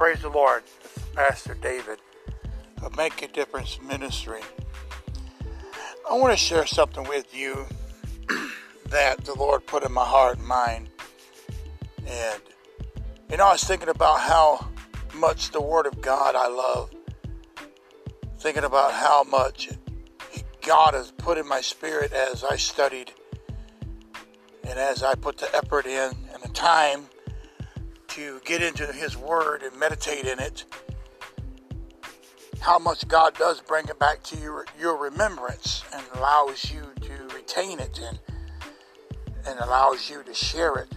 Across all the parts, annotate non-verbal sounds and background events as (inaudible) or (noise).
Praise the Lord. Pastor David of Make a Difference Ministry. I want to share something with you (clears throat) that the Lord put in my heart and mind. And, you know, I was thinking about how much the Word of God I love. Thinking about how much God has put in my spirit as I studied and as I put the effort in and the time to get into His Word and meditate in it, how much God does bring it back to your, your remembrance and allows you to retain it and, and allows you to share it.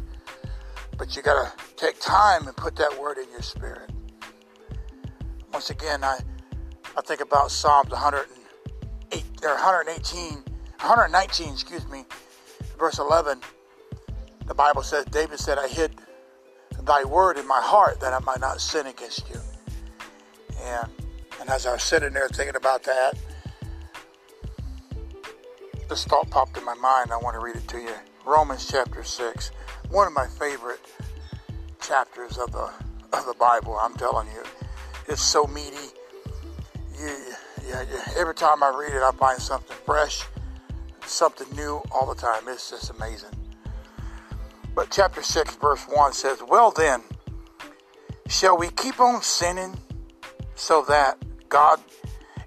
But you got to take time and put that Word in your spirit. Once again, I, I think about Psalms 108, or 118, 119, excuse me, verse 11. The Bible says, David said, I hid thy word in my heart that I might not sin against you. And and as I was sitting there thinking about that, this thought popped in my mind. I want to read it to you. Romans chapter six, one of my favorite chapters of the of the Bible. I'm telling you, it's so meaty. You, yeah, every time I read it, I find something fresh, something new all the time. It's just amazing. But chapter 6, verse 1 says, Well then, shall we keep on sinning so that God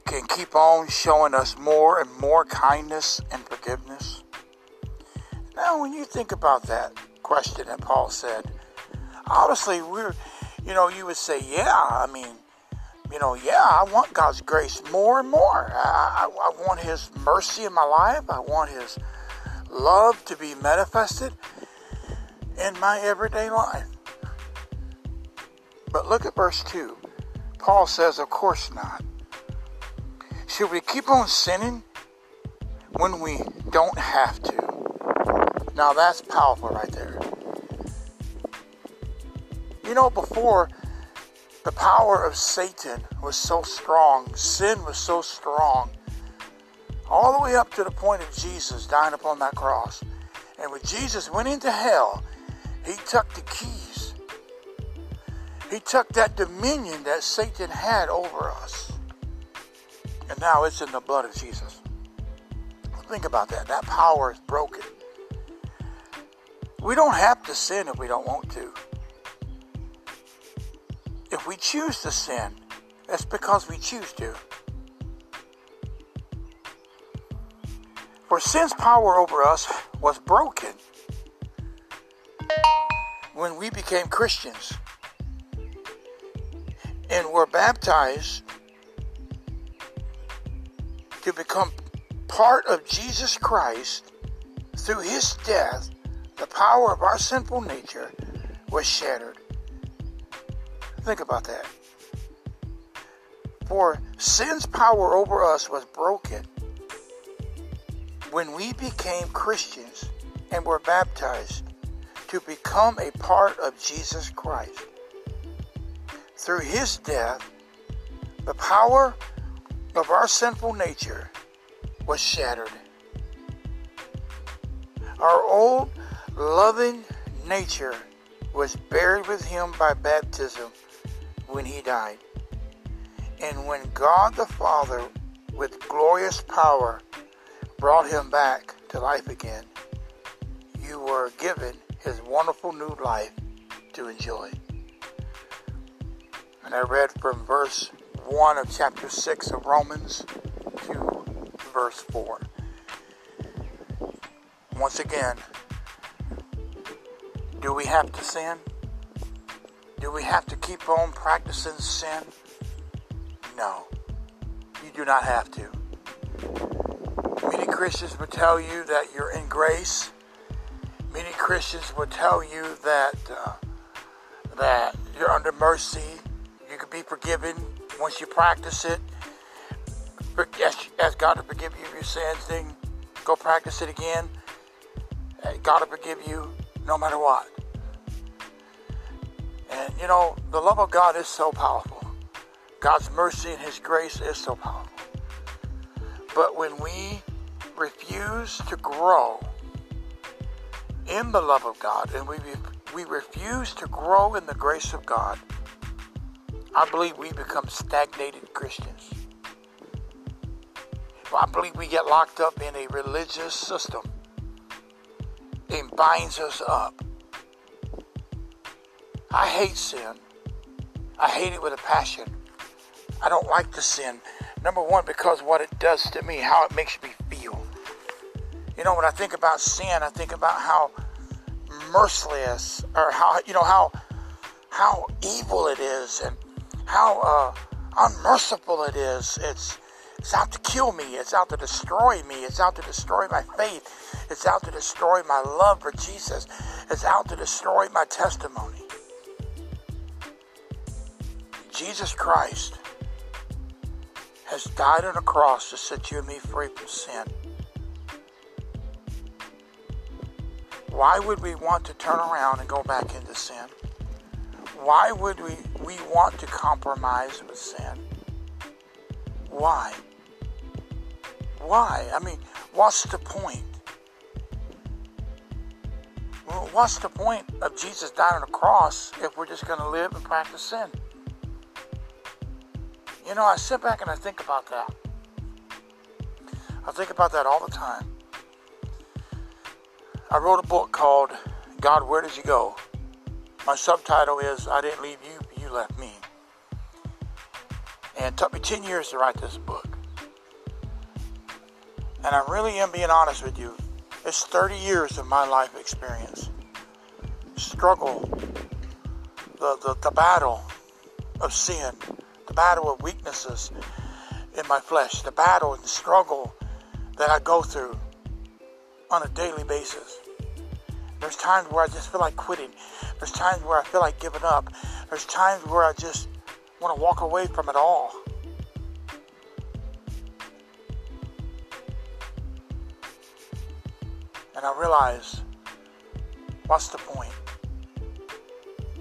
can keep on showing us more and more kindness and forgiveness? Now, when you think about that question that Paul said, obviously, we're, you know, you would say, yeah, I mean, you know, yeah, I want God's grace more and more. I, I, I want His mercy in my life. I want His love to be manifested in my everyday life. But look at verse 2. Paul says, Of course not. Should we keep on sinning when we don't have to? Now that's powerful right there. You know, before the power of Satan was so strong, sin was so strong, all the way up to the point of Jesus dying upon that cross. And when Jesus went into hell, he took the keys. He took that dominion that Satan had over us. And now it's in the blood of Jesus. Think about that. That power is broken. We don't have to sin if we don't want to. If we choose to sin, that's because we choose to. For sin's power over us was broken when we became Christians and were baptized to become part of Jesus Christ through his death, the power of our sinful nature was shattered. Think about that. For sin's power over us was broken when we became Christians and were baptized to become a part of Jesus Christ. Through his death, the power of our sinful nature was shattered. Our old loving nature was buried with him by baptism when he died. And when God the Father, with glorious power, brought him back to life again, you were given his wonderful new life to enjoy. And I read from verse 1 of chapter 6 of Romans to verse 4. Once again, do we have to sin? Do we have to keep on practicing sin? No, you do not have to. Many Christians will tell you that you're in grace Many Christians will tell you that uh, that you're under mercy. You can be forgiven once you practice it. Ask, God to forgive you of your sins. Then go practice it again. God will forgive you no matter what. And you know, the love of God is so powerful. God's mercy and His grace is so powerful. But when we refuse to grow in the love of God and we, we refuse to grow in the grace of God, I believe we become stagnated Christians. I believe we get locked up in a religious system. It binds us up. I hate sin. I hate it with a passion. I don't like the sin. Number one, because what it does to me, how it makes me feel. You know, when I think about sin, I think about how merciless, or how you know how how evil it is, and how uh, unmerciful it is. It's it's out to kill me. It's out to destroy me. It's out to destroy my faith. It's out to destroy my love for Jesus. It's out to destroy my testimony. Jesus Christ has died on a cross to set you and me free from sin. Why would we want to turn around and go back into sin? Why would we, we want to compromise with sin? Why? Why? I mean, what's the point? Well, what's the point of Jesus dying on the cross if we're just going to live and practice sin? You know, I sit back and I think about that. I think about that all the time. I wrote a book called God, Where Did You Go? My subtitle is I Didn't Leave You, You Left Me. And it took me 10 years to write this book. And I really am being honest with you. It's 30 years of my life experience. Struggle, the, the, the battle of sin, the battle of weaknesses in my flesh, the battle and the struggle that I go through on a daily basis. There's times where I just feel like quitting. There's times where I feel like giving up. There's times where I just want to walk away from it all. And I realize, what's the point?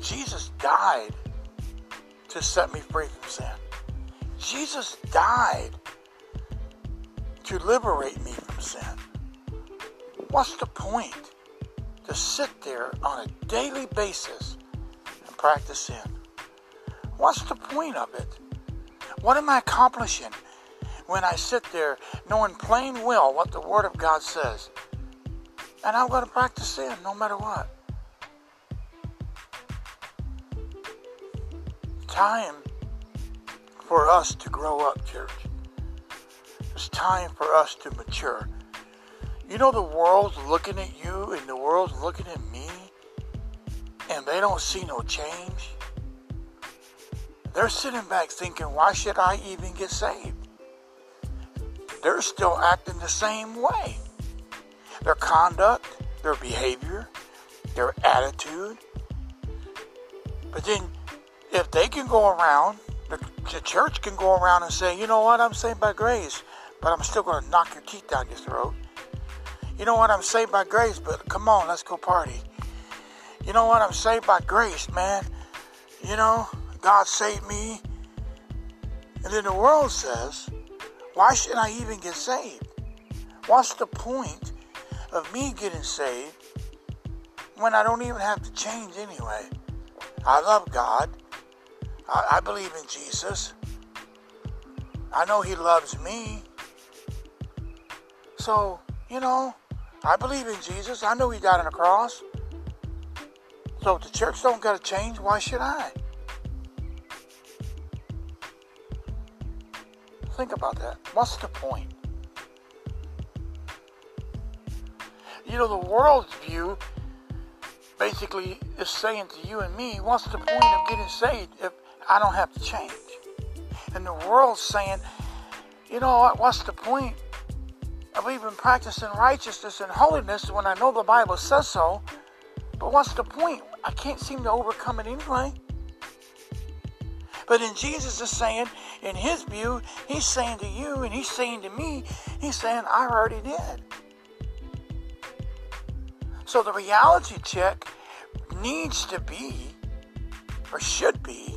Jesus died to set me free from sin. Jesus died to liberate me from sin. What's the point? To sit there on a daily basis and practice sin. What's the point of it? What am I accomplishing when I sit there knowing plain well what the Word of God says? And I'm going to practice sin no matter what. Time for us to grow up, church. It's time for us to mature. You know, the world's looking at you and the world's looking at me, and they don't see no change. They're sitting back thinking, why should I even get saved? They're still acting the same way their conduct, their behavior, their attitude. But then, if they can go around, the, the church can go around and say, you know what, I'm saved by grace, but I'm still going to knock your teeth down your throat. You know what, I'm saved by grace, but come on, let's go party. You know what, I'm saved by grace, man. You know, God saved me. And then the world says, why should I even get saved? What's the point of me getting saved when I don't even have to change anyway. I love God. I, I believe in Jesus. I know He loves me. So, you know, I believe in Jesus. I know He died on the cross. So if the church don't got to change, why should I? Think about that. What's the point? You know, the world's view basically is saying to you and me, what's the point of getting saved if I don't have to change? And the world's saying, you know what, what's the point of even practicing righteousness and holiness when I know the Bible says so? But what's the point? I can't seem to overcome it anyway. But in Jesus is saying, in his view, he's saying to you and he's saying to me, he's saying, I already did. So the reality check needs to be, or should be,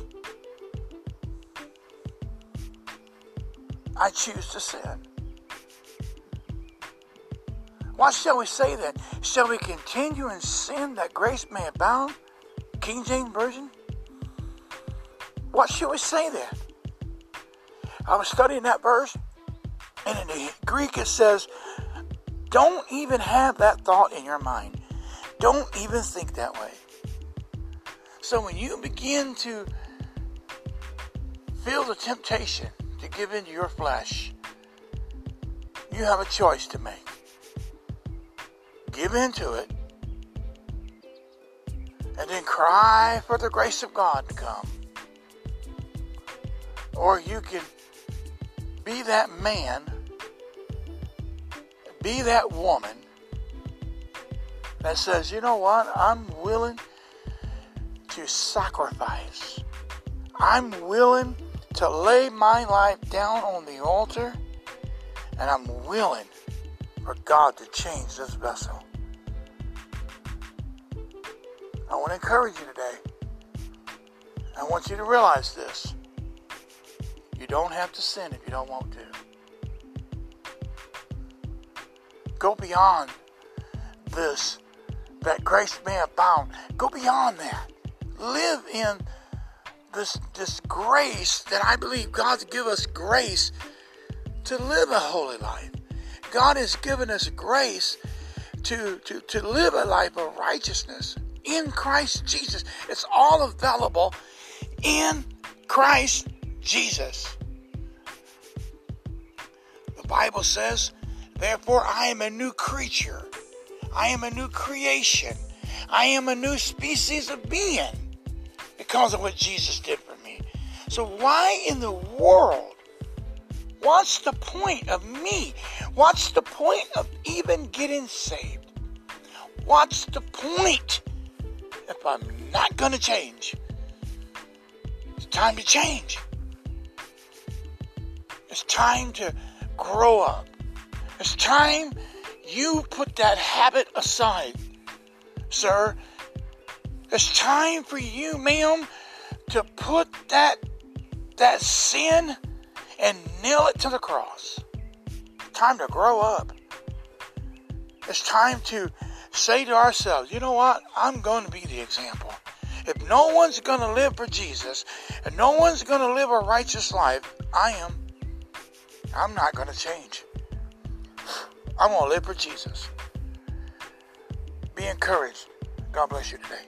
I choose to sin. What shall we say then? Shall we continue in sin that grace may abound? King James Version? What should we say then? I was studying that verse, and in the Greek it says, don't even have that thought in your mind. Don't even think that way. So when you begin to feel the temptation to give in to your flesh, you have a choice to make. Give into it and then cry for the grace of God to come. Or you can be that man, be that woman that says, you know what, I'm willing to sacrifice. I'm willing to lay my life down on the altar, and I'm willing for God to change this vessel. I want to encourage you today. I want you to realize this. You don't have to sin if you don't want to. Go beyond this, that grace may abound. Go beyond that. Live in this, this grace that I believe God's given us grace to live a holy life. God has given us grace to, to, to live a life of righteousness in Christ Jesus. It's all available in Christ Jesus. The Bible says, Therefore, I am a new creature. I am a new creation. I am a new species of being because of what Jesus did for me. So, why in the world? What's the point of me? What's the point of even getting saved? What's the point if I'm not going to change? It's time to change. It's time to grow up. It's time you put that habit aside, sir. It's time for you, ma'am, to put that that sin and nail it to the cross. time to grow up. It's time to say to ourselves, you know what? I'm going to be the example. If no one's going to live for Jesus and no one's going to live a righteous life, I am. I'm not going to change. I'm going to live for Jesus. Be encouraged. God bless you today.